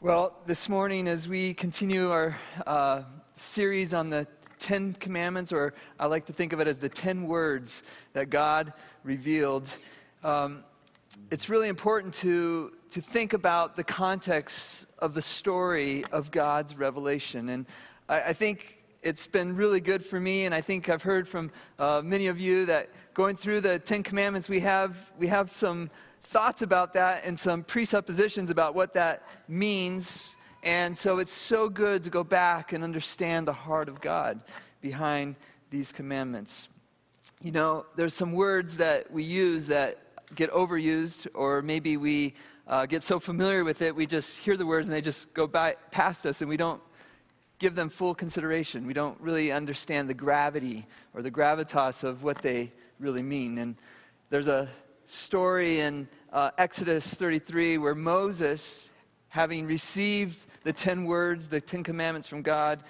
Well, this morning, as we continue our uh, series on the Ten Commandments, or I like to think of it as the ten words that God revealed, um, it's really important to, to think about the context of the story of God's revelation. And I, I think it's been really good for me, and I think I've heard from uh, many of you that going through the Ten Commandments, we have, we have some thoughts about that and some presuppositions about what that means. And so it's so good to go back and understand the heart of God behind these commandments. You know, there's some words that we use that get overused, or maybe we uh, get so familiar with it, we just hear the words and they just go by, past us, and we don't give them full consideration. We don't really understand the gravity or the gravitas of what they really mean. And there's a story in uh, Exodus 33 where Moses, having received the 10 words, the 10 commandments from God,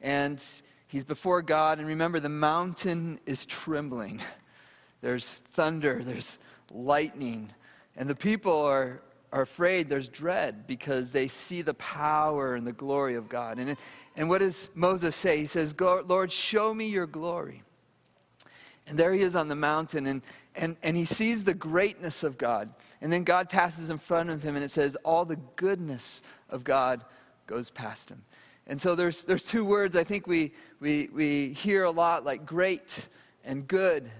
and he's before God, and remember, the mountain is trembling. There's thunder, there's lightning, and the people are, are afraid. There's dread because they see the power and the glory of God. And, and what does Moses say? He says, Lord, show me your glory. And there he is on the mountain, and, and, and he sees the greatness of God. And then God passes in front of him, and it says, All the goodness of God goes past him. And so there's, there's two words I think we, we, we hear a lot, like great and good.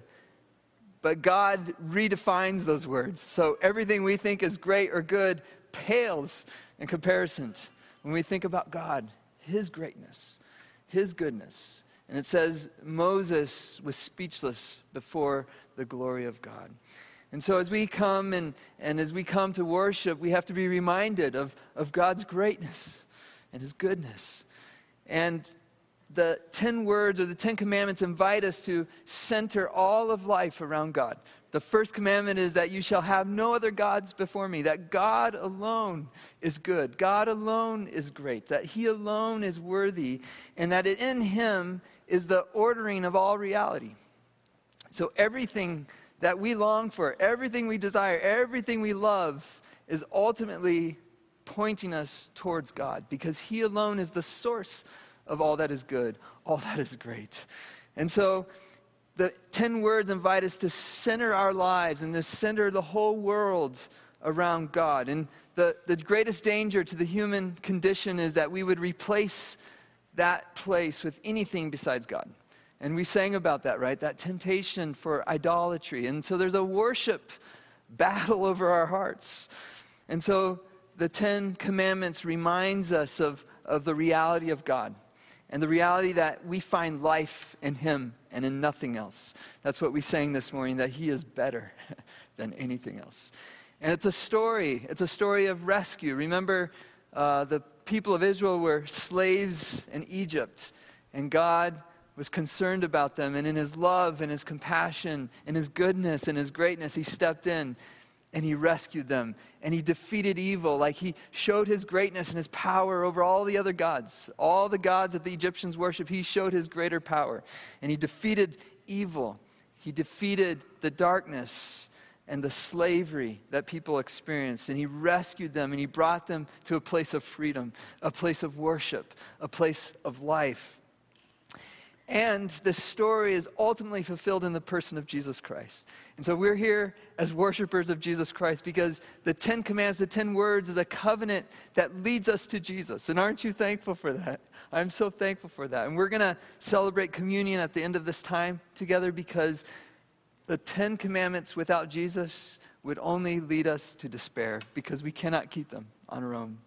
But God redefines those words. So everything we think is great or good pales in comparison when we think about God, His greatness, His goodness. And it says Moses was speechless before the glory of God. And so, as we come and, and as we come to worship, we have to be reminded of, of God's greatness and His goodness. And the 10 words or the 10 commandments invite us to center all of life around God. The first commandment is that you shall have no other gods before me, that God alone is good, God alone is great, that He alone is worthy, and that in Him is the ordering of all reality. So everything that we long for, everything we desire, everything we love is ultimately pointing us towards God because He alone is the source of all that is good, all that is great. And so the 10 words invite us to center our lives and to center the whole world around God. And the, the greatest danger to the human condition is that we would replace that place with anything besides God. And we sang about that, right? That temptation for idolatry. And so there's a worship battle over our hearts. And so the Ten Commandments reminds us of, of the reality of God and the reality that we find life in Him and in nothing else. That's what we sang this morning, that He is better than anything else. And it's a story, it's a story of rescue. Remember, uh, the people of Israel were slaves in Egypt, and God was concerned about them. And in his love and his compassion and his goodness and his greatness, he stepped in and he rescued them. And he defeated evil. Like he showed his greatness and his power over all the other gods. All the gods that the Egyptians worship, he showed his greater power. And he defeated evil. He defeated the darkness and the slavery that people experienced. And he rescued them and he brought them to a place of freedom, a place of worship, a place of life. And this story is ultimately fulfilled in the person of Jesus Christ. And so we're here as worshipers of Jesus Christ because the Ten Commands, the Ten Words, is a covenant that leads us to Jesus. And aren't you thankful for that? I'm so thankful for that. And we're going to celebrate communion at the end of this time together because the Ten Commandments without Jesus would only lead us to despair because we cannot keep them on our own.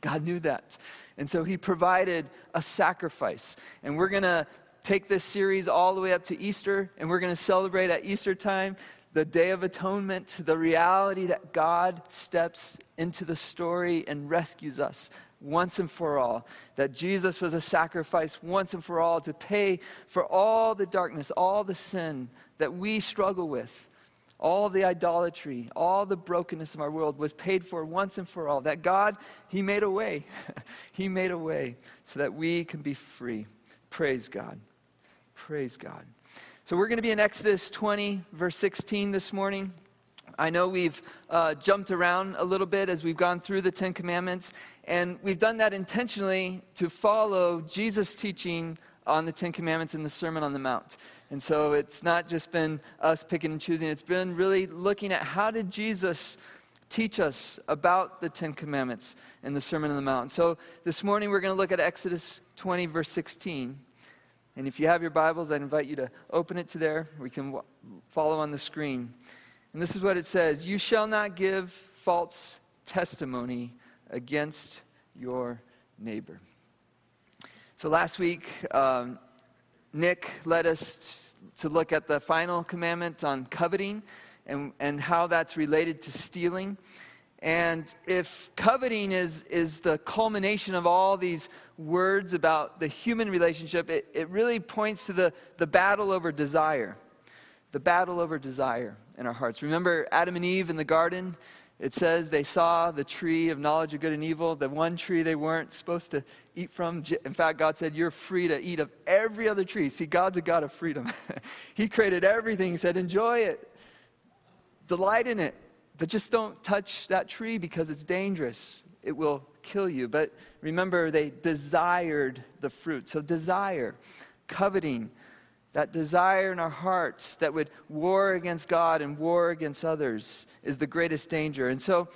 God knew that. And so he provided a sacrifice. And we're going to take this series all the way up to Easter, and we're going to celebrate at Easter time the Day of Atonement, the reality that God steps into the story and rescues us once and for all. That Jesus was a sacrifice once and for all to pay for all the darkness, all the sin that we struggle with, all the idolatry, all the brokenness of our world was paid for once and for all. That God, He made a way. he made a way so that we can be free. Praise God. Praise God. So we're going to be in Exodus 20, verse 16 this morning. I know we've uh, jumped around a little bit as we've gone through the Ten Commandments, and we've done that intentionally to follow Jesus' teaching on the Ten Commandments in the Sermon on the Mount. And so it's not just been us picking and choosing, it's been really looking at how did Jesus teach us about the Ten Commandments in the Sermon on the Mount. So this morning we're going to look at Exodus 20, verse 16. And if you have your Bibles, I'd invite you to open it to there. We can follow on the screen. And this is what it says You shall not give false testimony against your neighbor. So last week, um, Nick led us to look at the final commandment on coveting and, and how that's related to stealing. And if coveting is, is the culmination of all these words about the human relationship, it, it really points to the, the battle over desire. The battle over desire in our hearts. Remember Adam and Eve in the garden? It says they saw the tree of knowledge of good and evil, the one tree they weren't supposed to eat from. In fact, God said, You're free to eat of every other tree. See, God's a God of freedom. he created everything. He said, Enjoy it, delight in it, but just don't touch that tree because it's dangerous. It will kill you. But remember, they desired the fruit. So, desire, coveting, that desire in our hearts that would war against God and war against others is the greatest danger. And so,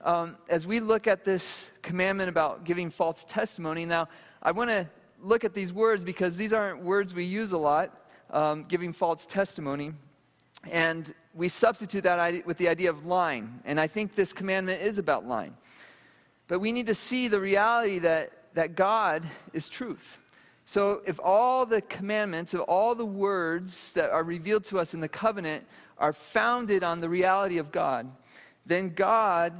um, as we look at this commandment about giving false testimony, now I want to look at these words because these aren't words we use a lot, um, giving false testimony. And we substitute that with the idea of lying. And I think this commandment is about lying. But we need to see the reality that, that God is truth. So, if all the commandments, of all the words that are revealed to us in the covenant are founded on the reality of God, then God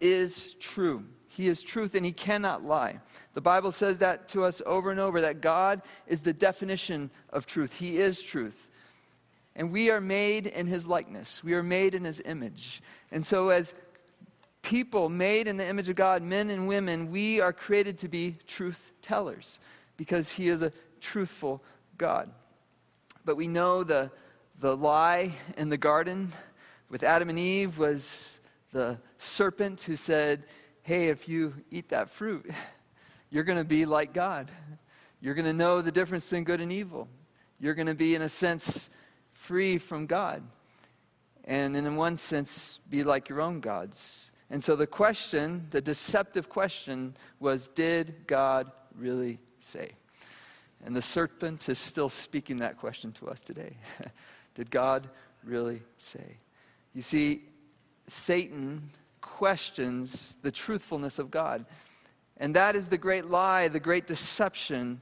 is true. He is truth and he cannot lie. The Bible says that to us over and over that God is the definition of truth. He is truth. And we are made in his likeness, we are made in his image. And so, as people made in the image of God, men and women, we are created to be truth tellers because he is a truthful God. But we know the, the lie in the garden with Adam and Eve was the serpent who said, Hey, if you eat that fruit, you're going to be like God. You're going to know the difference between good and evil. You're going to be, in a sense, free from God. And in one sense, be like your own gods. And so the question, the deceptive question, was Did God really say? And the serpent is still speaking that question to us today. Did God really say? You see, Satan questions the truthfulness of God. And that is the great lie, the great deception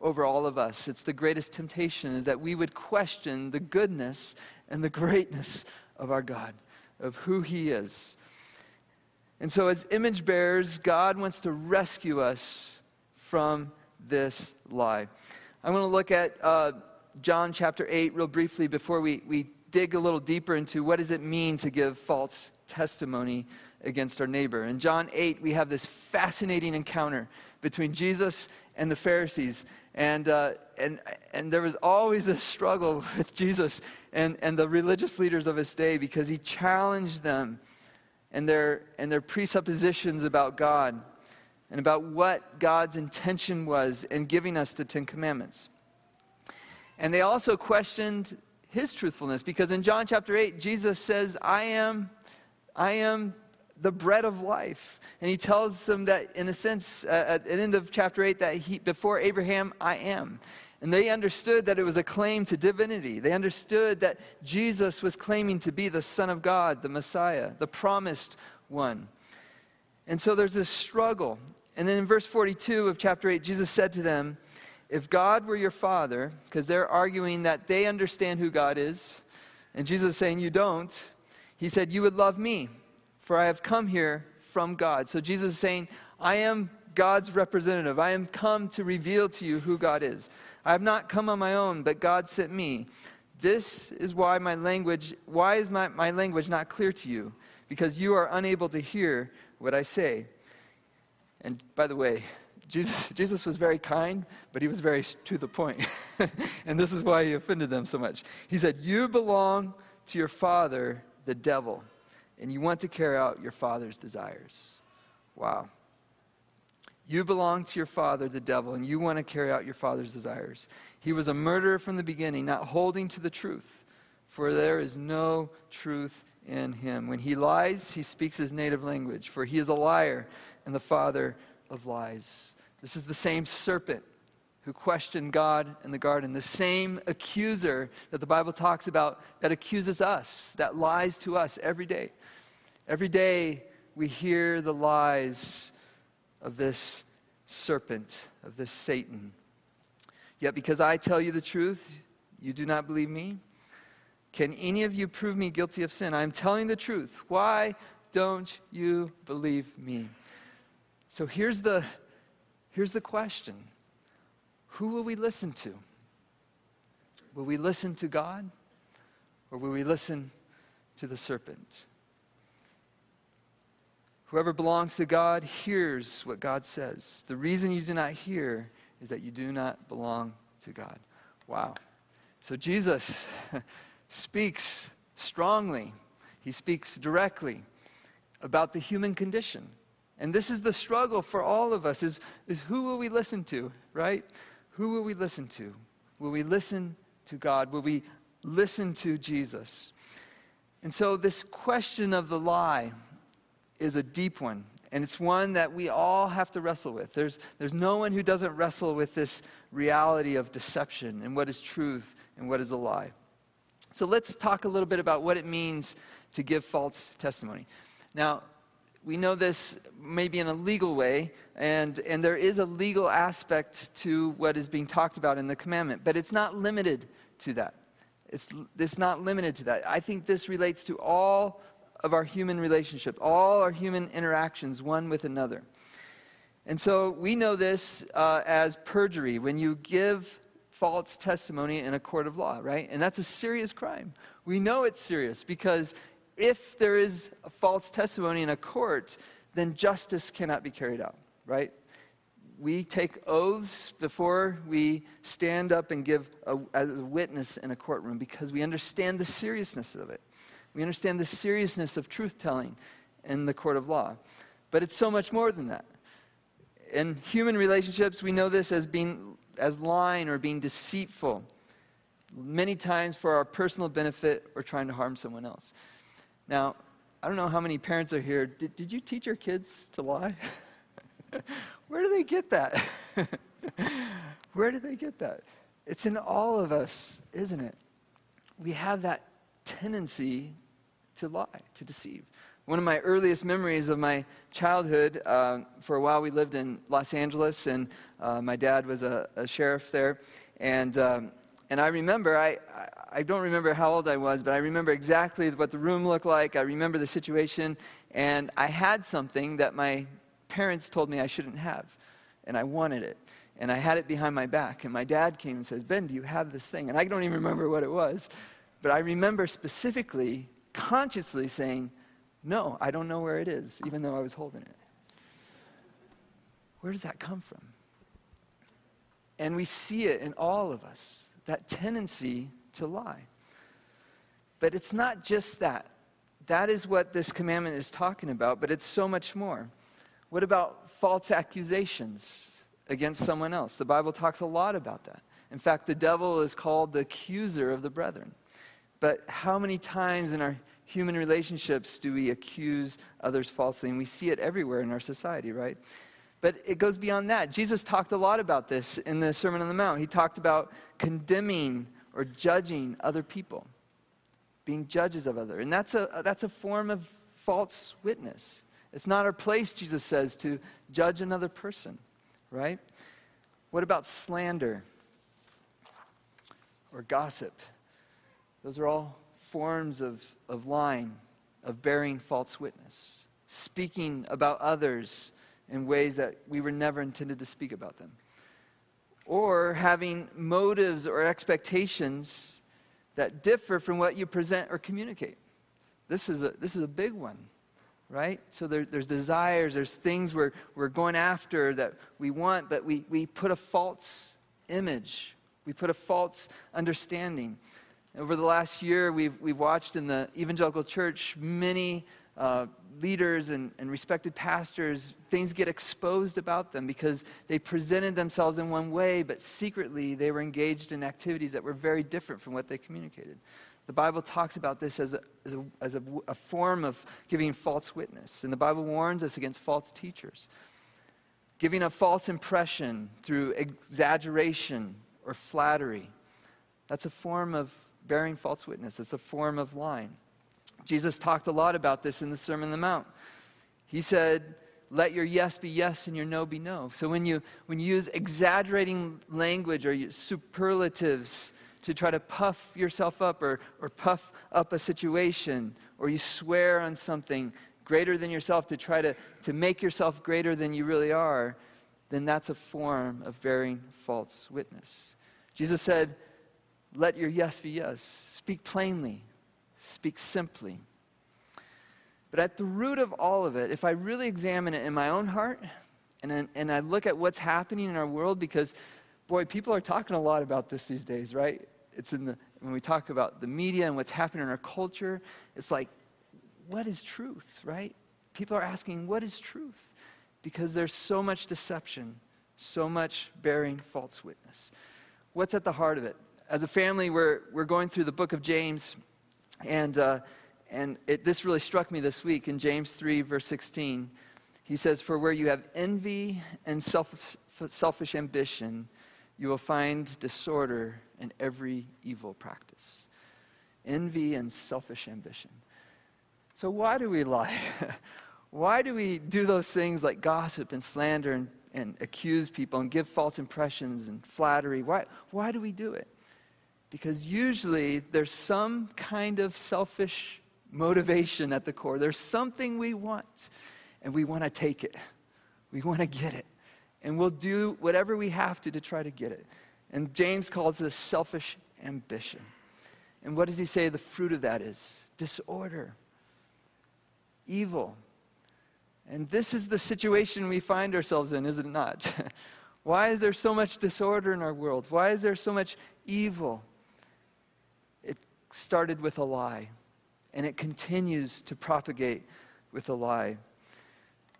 over all of us. It's the greatest temptation is that we would question the goodness and the greatness of our God, of who he is. And so as image bearers, God wants to rescue us from this lie. I want to look at uh, John chapter 8 real briefly before we, we dig a little deeper into what does it mean to give false testimony against our neighbor. In John 8, we have this fascinating encounter between Jesus and the Pharisees. And, uh, and, and there was always this struggle with Jesus and, and the religious leaders of his day because he challenged them and their, and their presuppositions about God and about what God's intention was in giving us the Ten Commandments. And they also questioned his truthfulness because in John chapter 8, Jesus says, I am, I am the bread of life. And he tells them that, in a sense, uh, at the end of chapter 8, that he, before Abraham, I am. And they understood that it was a claim to divinity. They understood that Jesus was claiming to be the Son of God, the Messiah, the promised one. And so there's this struggle. And then in verse 42 of chapter 8, Jesus said to them, If God were your father, because they're arguing that they understand who God is, and Jesus is saying, You don't, he said, You would love me, for I have come here from God. So Jesus is saying, I am God's representative. I am come to reveal to you who God is. I have not come on my own, but God sent me. This is why my language, why is my, my language not clear to you? Because you are unable to hear what I say. And by the way, Jesus, Jesus was very kind, but he was very to the point. and this is why he offended them so much. He said, You belong to your father, the devil, and you want to carry out your father's desires. Wow. You belong to your father, the devil, and you want to carry out your father's desires. He was a murderer from the beginning, not holding to the truth, for there is no truth in him. When he lies, he speaks his native language, for he is a liar and the father of lies. This is the same serpent who questioned God in the garden, the same accuser that the Bible talks about that accuses us, that lies to us every day. Every day we hear the lies of this serpent, of this Satan. Yet because I tell you the truth, you do not believe me? Can any of you prove me guilty of sin? I am telling the truth. Why don't you believe me? So here's the, here's the question Who will we listen to? Will we listen to God or will we listen to the serpent? Whoever belongs to God hears what God says. The reason you do not hear is that you do not belong to God. Wow. So Jesus speaks strongly, he speaks directly about the human condition. And this is the struggle for all of us is, is who will we listen to, right? Who will we listen to? Will we listen to God? Will we listen to Jesus? And so this question of the lie is a deep one. And it's one that we all have to wrestle with. There's, there's no one who doesn't wrestle with this reality of deception and what is truth and what is a lie. So let's talk a little bit about what it means to give false testimony. Now, we know this maybe in a legal way, and, and there is a legal aspect to what is being talked about in the commandment, but it's not limited to that. It's, it's not limited to that. I think this relates to all of our human relationships, all our human interactions one with another. And so we know this uh, as perjury, when you give false testimony in a court of law, right? And that's a serious crime. We know it's serious because if there is a false testimony in a court, then justice cannot be carried out, right? We take oaths before we stand up and give a, as a witness in a courtroom because we understand the seriousness of it. We understand the seriousness of truth telling in the court of law. But it's so much more than that. In human relationships, we know this as being as lying or being deceitful, many times for our personal benefit or trying to harm someone else. Now, I don't know how many parents are here. Did, did you teach your kids to lie? Where do they get that? Where do they get that? It's in all of us, isn't it? We have that tendency to lie, to deceive. One of my earliest memories of my childhood, uh, for a while we lived in Los Angeles, and uh, my dad was a, a sheriff there. And, um, and I remember, I, I don't remember how old I was, but I remember exactly what the room looked like. I remember the situation. And I had something that my parents told me I shouldn't have. And I wanted it. And I had it behind my back. And my dad came and says, Ben, do you have this thing? And I don't even remember what it was. But I remember specifically, consciously saying, No, I don't know where it is, even though I was holding it. Where does that come from? And we see it in all of us that tendency to lie. But it's not just that. That is what this commandment is talking about, but it's so much more. What about false accusations against someone else? The Bible talks a lot about that. In fact, the devil is called the accuser of the brethren. But how many times in our human relationships do we accuse others falsely? And we see it everywhere in our society, right? But it goes beyond that. Jesus talked a lot about this in the Sermon on the Mount. He talked about condemning or judging other people, being judges of others. And that's a, that's a form of false witness. It's not our place, Jesus says, to judge another person, right? What about slander or gossip? Those are all forms of, of lying, of bearing false witness, speaking about others in ways that we were never intended to speak about them, or having motives or expectations that differ from what you present or communicate. This is a, this is a big one, right? So there, there's desires, there's things we're, we're going after that we want, but we, we put a false image, we put a false understanding. Over the last year, we've, we've watched in the evangelical church many uh, leaders and, and respected pastors, things get exposed about them because they presented themselves in one way, but secretly they were engaged in activities that were very different from what they communicated. The Bible talks about this as, a, as, a, as a, a form of giving false witness. And the Bible warns us against false teachers. Giving a false impression through exaggeration or flattery. That's a form of bearing false witness, it's a form of lying. Jesus talked a lot about this in the Sermon on the Mount. He said, let your yes be yes and your no be no. So when you, when you use exaggerating language or superlatives to try to puff yourself up or, or puff up a situation, or you swear on something greater than yourself to try to, to make yourself greater than you really are, then that's a form of bearing false witness. Jesus said, Let your yes be yes. Speak plainly speak simply. But at the root of all of it, if I really examine it in my own heart and, and I look at what's happening in our world, because, boy, people are talking a lot about this these days, right? It's in the, when we talk about the media and what's happening in our culture, it's like, what is truth, right? People are asking, what is truth? Because there's so much deception, so much bearing false witness. What's at the heart of it? As a family, we're, we're going through the book of James, and, uh, and it, this really struck me this week in James 3, verse 16. He says, For where you have envy and self, selfish ambition, you will find disorder in every evil practice. Envy and selfish ambition. So, why do we lie? why do we do those things like gossip and slander and, and accuse people and give false impressions and flattery? Why, why do we do it? Because usually there's some kind of selfish motivation at the core. There's something we want, and we want to take it. We want to get it. And we'll do whatever we have to to try to get it. And James calls this selfish ambition. And what does he say the fruit of that is? Disorder, evil. And this is the situation we find ourselves in, is it not? Why is there so much disorder in our world? Why is there so much evil? Started with a lie, and it continues to propagate with a lie.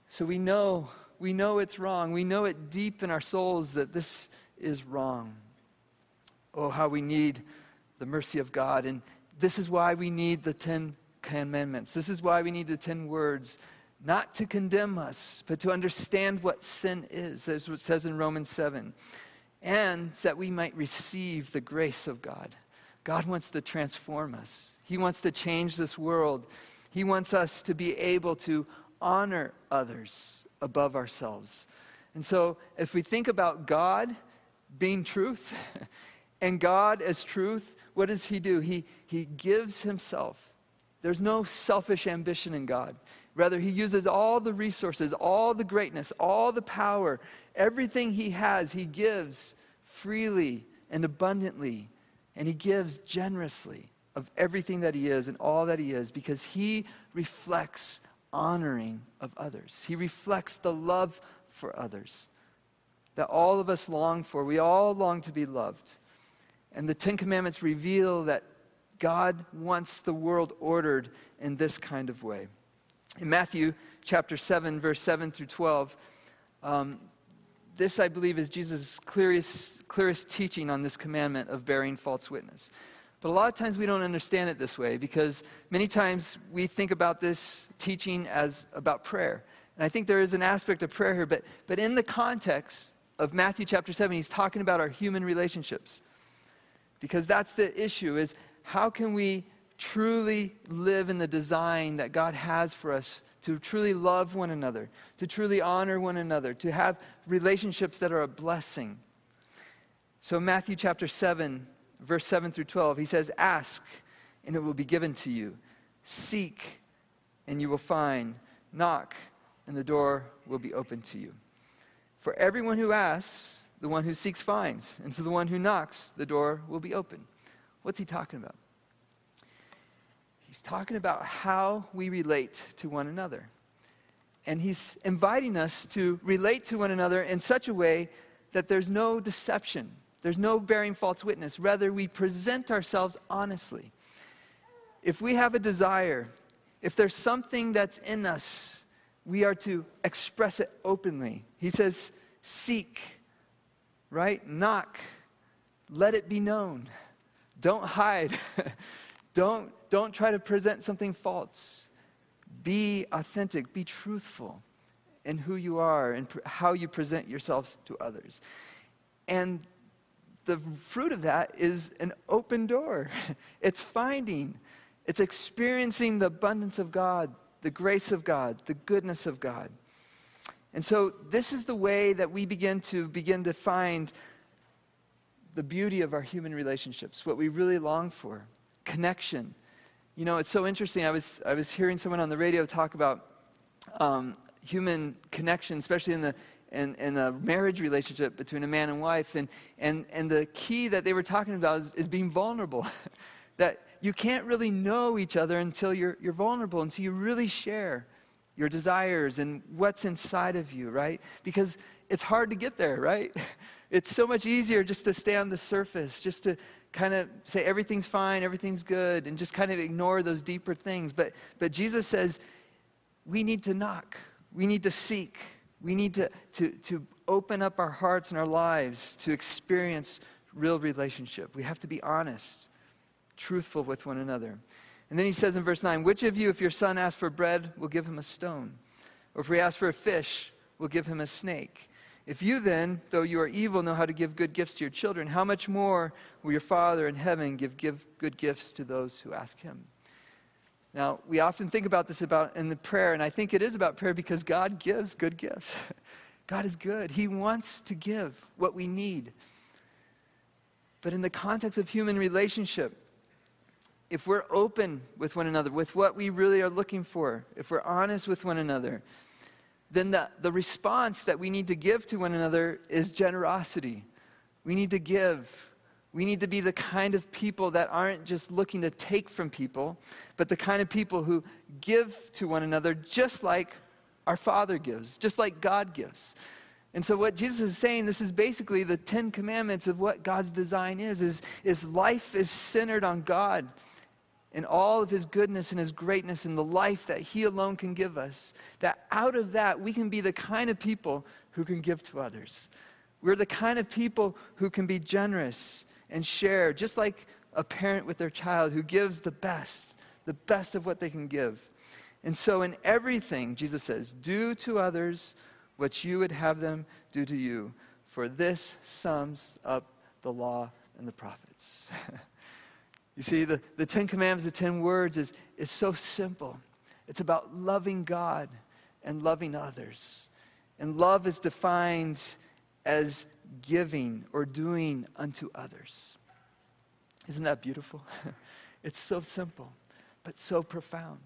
So we know, we know it's wrong. We know it deep in our souls that this is wrong. Oh, how we need the mercy of God. And this is why we need the Ten Commandments. This is why we need the Ten Words, not to condemn us, but to understand what sin is, as it says in Romans 7, and that we might receive the grace of God. God wants to transform us, He wants to change this world. He wants us to be able to honor others above ourselves. And so, if we think about God being truth and God as truth, what does He do? He, he gives Himself. There's no selfish ambition in God. Rather, He uses all the resources, all the greatness, all the power, everything He has, He gives freely and abundantly and he gives generously of everything that he is and all that he is because he reflects honoring of others. He reflects the love for others that all of us long for. We all long to be loved. And the Ten Commandments reveal that God wants the world ordered in this kind of way. In Matthew chapter 7, verse 7 through 12, um, this, I believe, is Jesus' clearest, clearest teaching on this commandment of bearing false witness. But a lot of times we don't understand it this way because many times we think about this teaching as about prayer. And I think there is an aspect of prayer here, but, but in the context of Matthew chapter 7, he's talking about our human relationships. Because that's the issue is how can we truly live in the design that God has for us to truly love one another, to truly honor one another, to have relationships that are a blessing. So, Matthew chapter 7, verse 7 through 12, he says, Ask, and it will be given to you. Seek, and you will find. Knock, and the door will be opened to you. For everyone who asks, the one who seeks finds, and for the one who knocks, the door will be open. What's he talking about? He's talking about how we relate to one another. And he's inviting us to relate to one another in such a way that there's no deception, There's no bearing false witness. Rather, we present ourselves honestly. If we have a desire, if there's something that's in us, we are to express it openly. He says, seek, right? Knock, let it be known. Don't hide. don't, don't try to present something false. Be authentic, be truthful in who you are and pr- how you present yourselves to others. And the fruit of that is an open door. It's finding, it's experiencing the abundance of God, the grace of God, the goodness of God. And so this is the way that we begin to begin to find the beauty of our human relationships, what we really long for, connection. You know, it's so interesting. I was, I was hearing someone on the radio talk about um, human connection, especially in the in, in a marriage relationship between a man and wife. And, and, and the key that they were talking about is, is being vulnerable. that you can't really know each other until you're, you're vulnerable, until you really share your desires and what's inside of you, right? Because it's hard to get there, right? It's so much easier just to stay on the surface, just to kind of say everything's fine, everything's good, and just kind of ignore those deeper things. But, but Jesus says we need to knock, we need to seek, we need to, to, to open up our hearts and our lives to experience real relationship. We have to be honest, truthful with one another. And then he says in verse 9, Which of you, if your son asks for bread, will give him a stone? Or if he asks for a fish, will give him a snake? If you then, though you are evil, know how to give good gifts to your children, how much more will your Father in heaven give, give good gifts to those who ask him? Now, we often think about this about in the prayer, and I think it is about prayer because God gives good gifts. God is good. He wants to give what we need. But in the context of human relationship, if we're open with one another, with what we really are looking for, if we're honest with one another, then the, the response that we need to give to one another is generosity. We need to give. We need to be the kind of people that aren't just looking to take from people, but the kind of people who give to one another just like our Father gives, just like God gives. And so what Jesus is saying, this is basically the Ten Commandments of what God's design is, is, is life is centered on God and all of his goodness and his greatness and the life that he alone can give us. That out of that, we can be the kind of people who can give to others. We're the kind of people who can be generous and share, just like a parent with their child who gives the best, the best of what they can give. And so, in everything, Jesus says, do to others what you would have them do to you, for this sums up the law and the prophets. you see, the, the Ten Commandments, the Ten Words, is, is so simple. It's about loving God and loving others. And love is defined as giving or doing unto others. Isn't that beautiful? it's so simple, but so profound.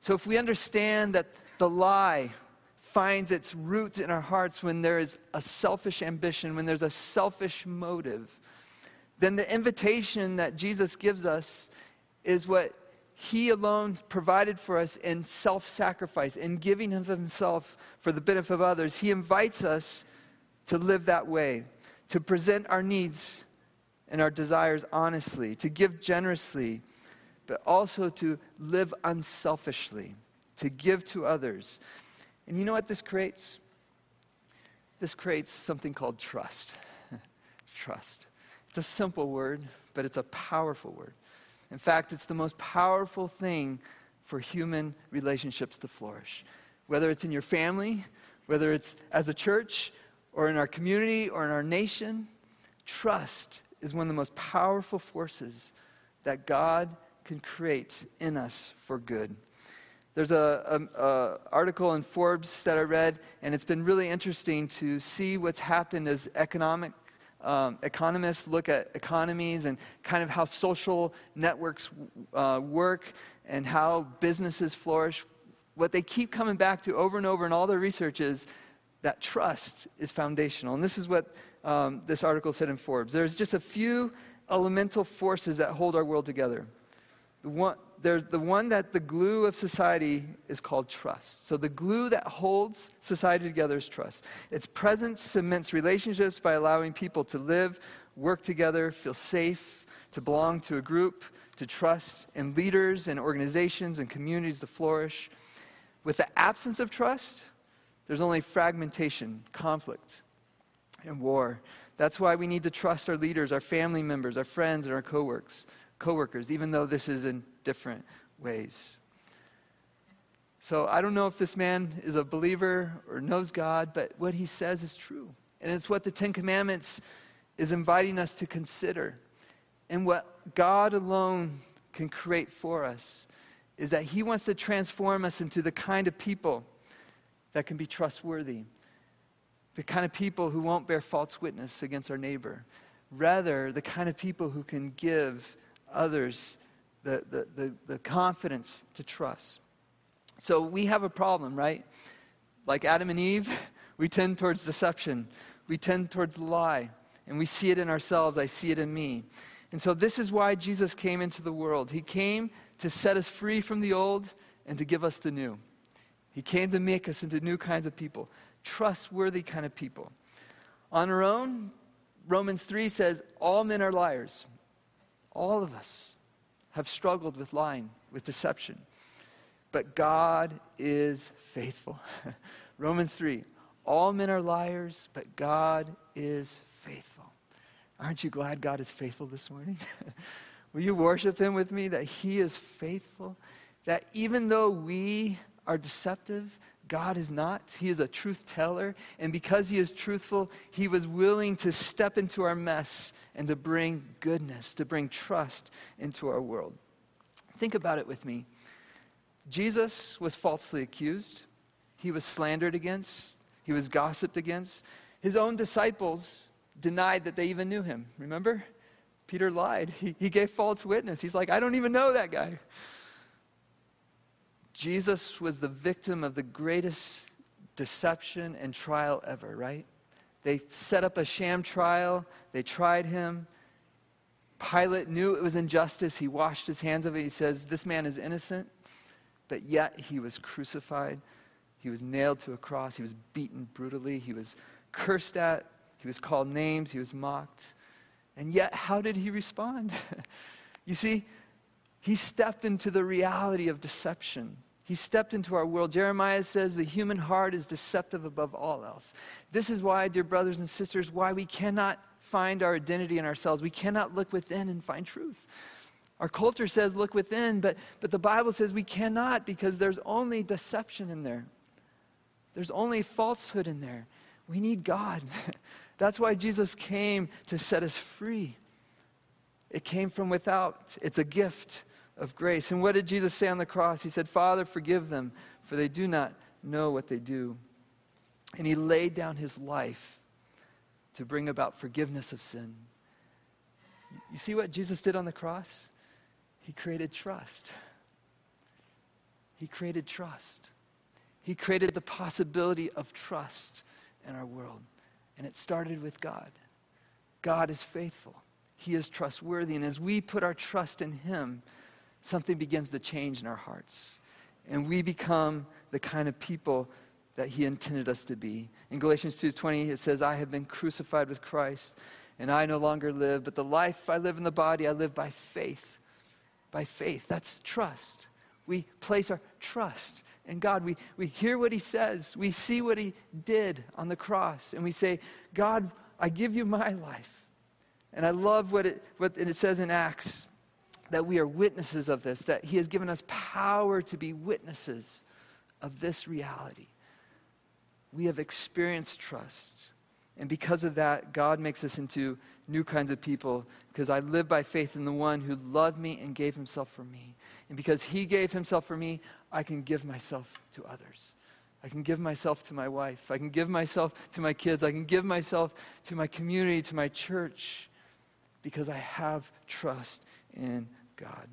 So, if we understand that the lie finds its roots in our hearts when there is a selfish ambition, when there's a selfish motive, then the invitation that Jesus gives us is what he alone provided for us in self sacrifice, in giving of himself for the benefit of others. He invites us to live that way, to present our needs and our desires honestly, to give generously, but also to live unselfishly, to give to others. And you know what this creates? This creates something called trust. trust. It's a simple word, but it's a powerful word. In fact, it's the most powerful thing for human relationships to flourish. Whether it's in your family, whether it's as a church, or in our community or in our nation, trust is one of the most powerful forces that God can create in us for good. There's a, a, a, article in Forbes that I read, and it's been really interesting to see what's happened as economic um, economists look at economies and kind of how social networks uh, work and how businesses flourish. What they keep coming back to over and over in all their research is that trust is foundational. And this is what um, this article said in Forbes. There's just a few elemental forces that hold our world together. The one, there's the one that the glue of society is called trust. So the glue that holds society together is trust. Its presence cements relationships by allowing people to live work together, feel safe, to belong to a group, to trust in leaders and organizations and communities to flourish. With the absence of trust, there's only fragmentation, conflict, and war. That's why we need to trust our leaders, our family members, our friends, and our co-workers, co-workers even though this is in different ways. So I don't know if this man is a believer or knows God, but what he says is true. And it's what the Ten Commandments is inviting us to consider. And what God alone can create for us is that he wants to transform us into the kind of people that can be trustworthy, the kind of people who won't bear false witness against our neighbor. Rather, the kind of people who can give others the, the, the, the confidence to trust. So we have a problem, right? Like Adam and Eve, we tend towards deception, we tend towards lie, and we see it in ourselves. I see it in me. And so this is why Jesus came into the world. He came to set us free from the old and to give us the new. He came to make us into new kinds of people, trustworthy kind of people. On our own, Romans 3 says, All men are liars. All of us have struggled with lying, with deception. But God is faithful. Romans 3 All men are liars, but God is faithful. Aren't you glad God is faithful this morning? Will you worship Him with me that He is faithful? That even though we are deceptive, God is not. He is a truth teller. And because He is truthful, He was willing to step into our mess and to bring goodness, to bring trust into our world. Think about it with me. Jesus was falsely accused, he was slandered against, he was gossiped against. His own disciples denied that they even knew him. Remember? Peter lied. He, he gave false witness. He's like, I don't even know that guy. Jesus was the victim of the greatest deception and trial ever, right? They set up a sham trial, they tried him. Pilate knew it was injustice. He washed his hands of it. He says, This man is innocent but yet he was crucified. He was nailed to a cross. He was beaten brutally. He was cursed at. He was called names. He was mocked. And yet, how did he respond? you see, he stepped into the reality of deception. He stepped into our world. Jeremiah says the human heart is deceptive above all else. This is why, dear brothers and sisters, why we cannot find our identity in ourselves. We cannot look within and find truth. Our culture says look within, but, but the Bible says we cannot because there's only deception in there. There's only falsehood in there. We need God. That's why Jesus came to set us free. It came from without, it's a gift of grace. And what did Jesus say on the cross? He said, Father, forgive them, for they do not know what they do. And he laid down his life to bring about forgiveness of sin. You see what Jesus did on the cross? He created trust. He created trust. He created the possibility of trust in our world. And it started with God. God is faithful, He is trustworthy. And as we put our trust in Him, something begins to change in our hearts. And we become the kind of people that he intended us to be. In Galatians 2:20 it says I have been crucified with Christ and I no longer live but the life I live in the body I live by faith by faith. That's trust. We place our trust in God. We, we hear what He says, we see what He did on the cross, and we say, God, I give you my life. And I love what it, what it says in Acts that we are witnesses of this, that He has given us power to be witnesses of this reality. We have experienced trust. And because of that, God makes us into new kinds of people because I live by faith in the one who loved me and gave himself for me. And because he gave himself for me, I can give myself to others. I can give myself to my wife. I can give myself to my kids. I can give myself to my community, to my church, because I have trust in God.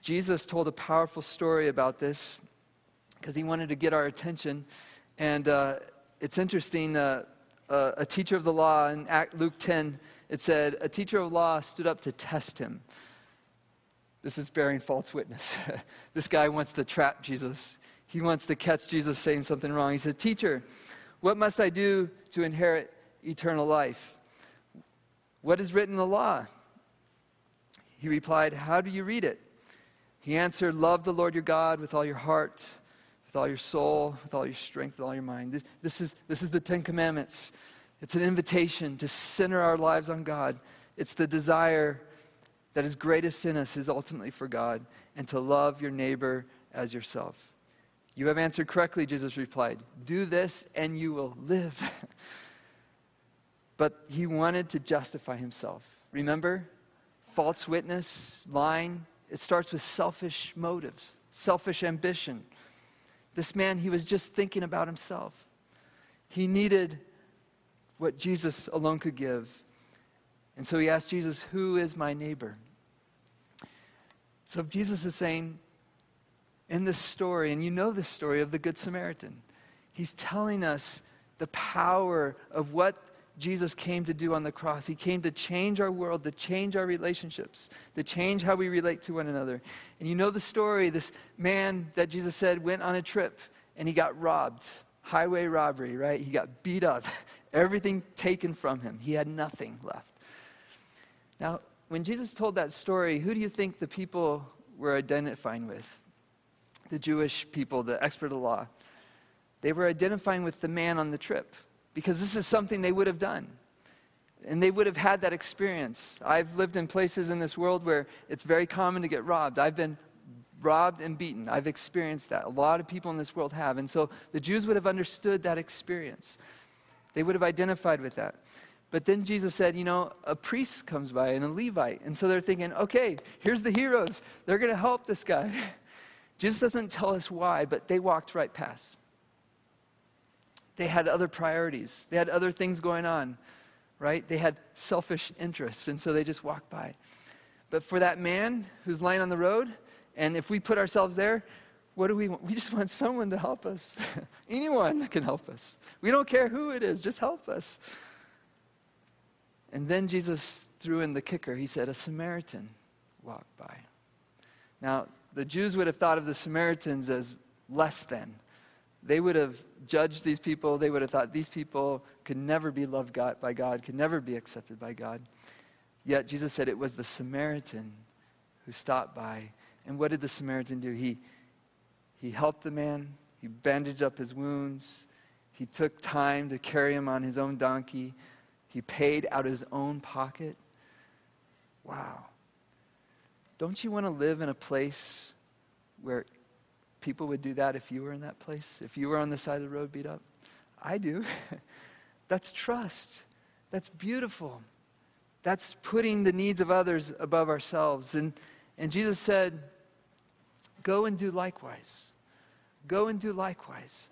Jesus told a powerful story about this because he wanted to get our attention. And uh, it's interesting. Uh, uh, a teacher of the law in Luke 10, it said, A teacher of law stood up to test him. This is bearing false witness. this guy wants to trap Jesus. He wants to catch Jesus saying something wrong. He said, Teacher, what must I do to inherit eternal life? What is written in the law? He replied, How do you read it? He answered, Love the Lord your God with all your heart, with all your soul, with all your strength, with all your mind. This, this, is, this is the Ten Commandments. It's an invitation to center our lives on God. It's the desire that is greatest in us is ultimately for God and to love your neighbor as yourself. You have answered correctly, Jesus replied. Do this and you will live. but he wanted to justify himself. Remember? False witness, lying. It starts with selfish motives, selfish ambition. This man, he was just thinking about himself. He needed what Jesus alone could give. And so he asked Jesus, Who is my neighbor? So Jesus is saying, in this story, and you know the story of the Good Samaritan, he's telling us the power of what Jesus came to do on the cross. He came to change our world, to change our relationships, to change how we relate to one another. And you know the story this man that Jesus said went on a trip and he got robbed. Highway robbery, right? He got beat up, everything taken from him. He had nothing left. Now, when Jesus told that story, who do you think the people were identifying with? the Jewish people, the expert of law, they were identifying with the man on the trip because this is something they would have done. And they would have had that experience. I've lived in places in this world where it's very common to get robbed. I've been robbed and beaten. I've experienced that. A lot of people in this world have. And so the Jews would have understood that experience. They would have identified with that. But then Jesus said, you know, a priest comes by and a Levite. And so they're thinking, okay, here's the heroes. They're going to help this guy. Jesus doesn't tell us why, but they walked right past. They had other priorities, they had other things going on, right? They had selfish interests, and so they just walked by. But for that man who's lying on the road, and if we put ourselves there, what do we want? We just want someone to help us. Anyone can help us. We don't care who it is, just help us. And then Jesus threw in the kicker. He said, A Samaritan walked by. Now, the Jews would have thought of the Samaritans as less than. They would have judged these people. They would have thought these people could never be loved God, by God, could never be accepted by God. Yet Jesus said it was the Samaritan who stopped by. And what did the Samaritan do? He, he helped the man, he bandaged up his wounds, he took time to carry him on his own donkey, he paid out his own pocket. Wow. Don't you want to live in a place where people would do that if you were in that place? If you were on the side of the road beat up? I do. That's trust. That's beautiful. That's putting the needs of others above ourselves. And, and Jesus said, Go and do likewise. Go and do likewise.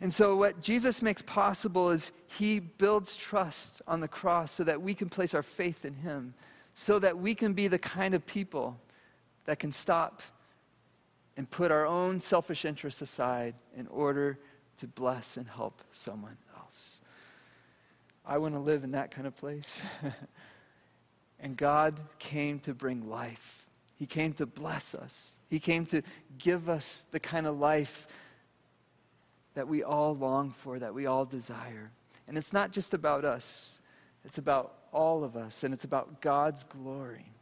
And so, what Jesus makes possible is he builds trust on the cross so that we can place our faith in him so that we can be the kind of people that can stop and put our own selfish interests aside in order to bless and help someone else. I want to live in that kind of place. and God came to bring life. He came to bless us. He came to give us the kind of life that we all long for, that we all desire. And it's not just about us, it's about all of us, and it's about God's glory.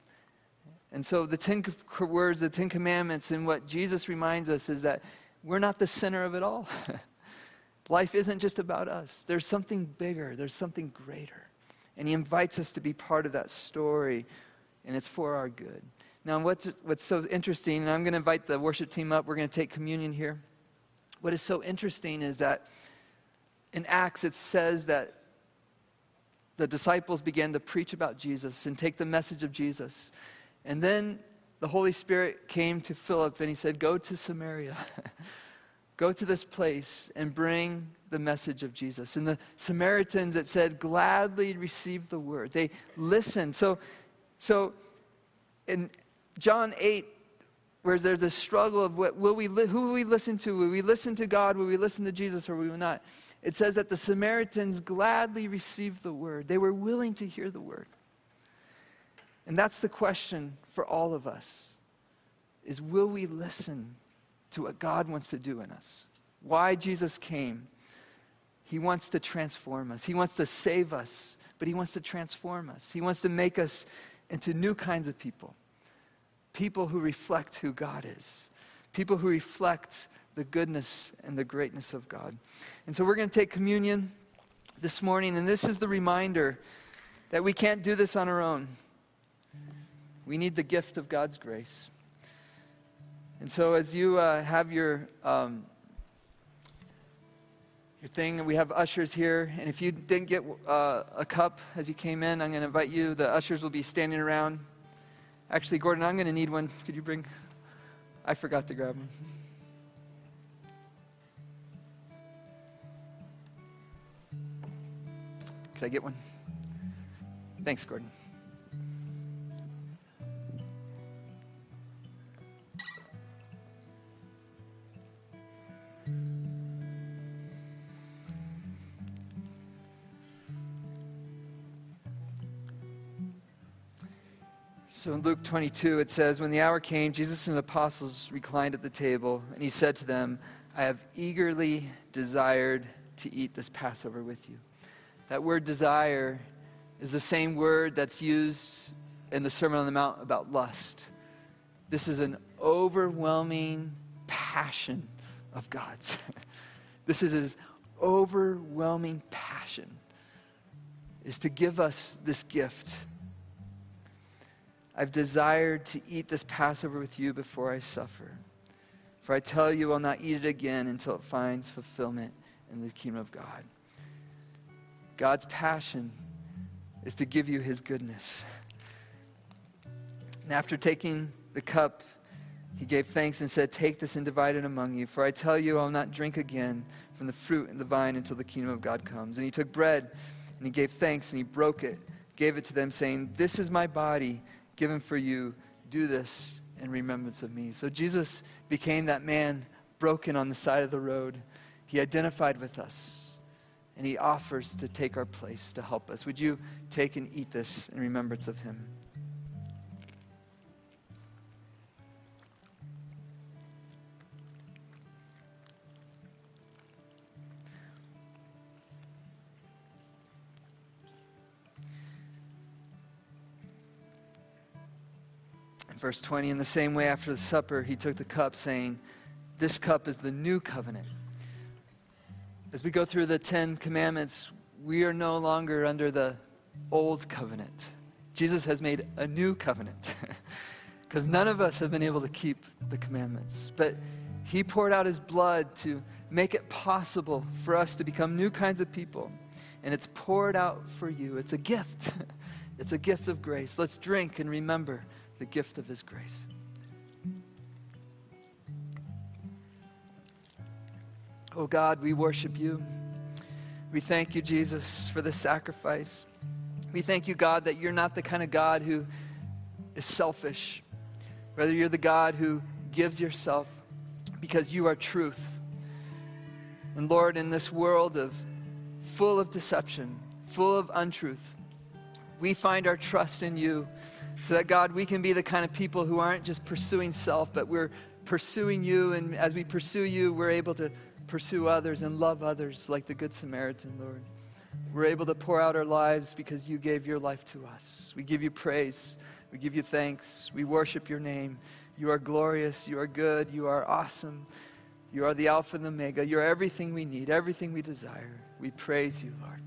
And so, the Ten Words, the Ten Commandments, and what Jesus reminds us is that we're not the center of it all. Life isn't just about us, there's something bigger, there's something greater. And He invites us to be part of that story, and it's for our good. Now, what's, what's so interesting, and I'm going to invite the worship team up, we're going to take communion here. What is so interesting is that in Acts it says that the disciples began to preach about Jesus and take the message of Jesus. And then the Holy Spirit came to Philip and he said, Go to Samaria. Go to this place and bring the message of Jesus. And the Samaritans, it said, gladly received the word. They listened. So, so in John 8, where there's a struggle of what, will we li- who will we listen to? Will we listen to God? Will we listen to Jesus or will we not? it says that the Samaritans gladly received the word. They were willing to hear the word. And that's the question for all of us is will we listen to what God wants to do in us? Why Jesus came. He wants to transform us. He wants to save us, but He wants to transform us. He wants to make us into new kinds of people people who reflect who God is, people who reflect the goodness and the greatness of God. And so we're going to take communion this morning, and this is the reminder that we can't do this on our own. We need the gift of God's grace. And so, as you uh, have your um, your thing, we have ushers here, and if you didn't get uh, a cup as you came in, I'm going to invite you. The ushers will be standing around. Actually, Gordon, I'm going to need one. Could you bring? I forgot to grab one. Could I get one? Thanks, Gordon. So in Luke 22, it says, When the hour came, Jesus and the apostles reclined at the table, and he said to them, I have eagerly desired to eat this Passover with you. That word desire is the same word that's used in the Sermon on the Mount about lust. This is an overwhelming passion of God's. this is his overwhelming passion is to give us this gift I've desired to eat this Passover with you before I suffer. For I tell you, I'll not eat it again until it finds fulfillment in the kingdom of God. God's passion is to give you his goodness. And after taking the cup, he gave thanks and said, Take this and divide it among you. For I tell you, I'll not drink again from the fruit and the vine until the kingdom of God comes. And he took bread and he gave thanks and he broke it, gave it to them, saying, This is my body given for you. Do this in remembrance of me. So Jesus became that man broken on the side of the road. He identified with us, and he offers to take our place to help us. Would you take and eat this in remembrance of him? Verse 20 In the same way, after the supper, he took the cup, saying, This cup is the new covenant. As we go through the Ten Commandments, we are no longer under the old covenant. Jesus has made a new covenant because none of us have been able to keep the commandments. But he poured out his blood to make it possible for us to become new kinds of people. And it's poured out for you. It's a gift. It's a gift of grace. Let's drink and remember the gift of His grace. Oh God, we worship you. We thank you, Jesus, for the sacrifice. We thank you, God, that you're not the kind of God who is selfish. Rather, you're the God who gives yourself because you are truth. And Lord, in this world of full of deception, full of untruth, we find our trust in you so that, God, we can be the kind of people who aren't just pursuing self, but we're pursuing you. And as we pursue you, we're able to pursue others and love others like the Good Samaritan, Lord. We're able to pour out our lives because you gave your life to us. We give you praise. We give you thanks. We worship your name. You are glorious. You are good. You are awesome. You are the Alpha and the Omega. You're everything we need, everything we desire. We praise you, Lord.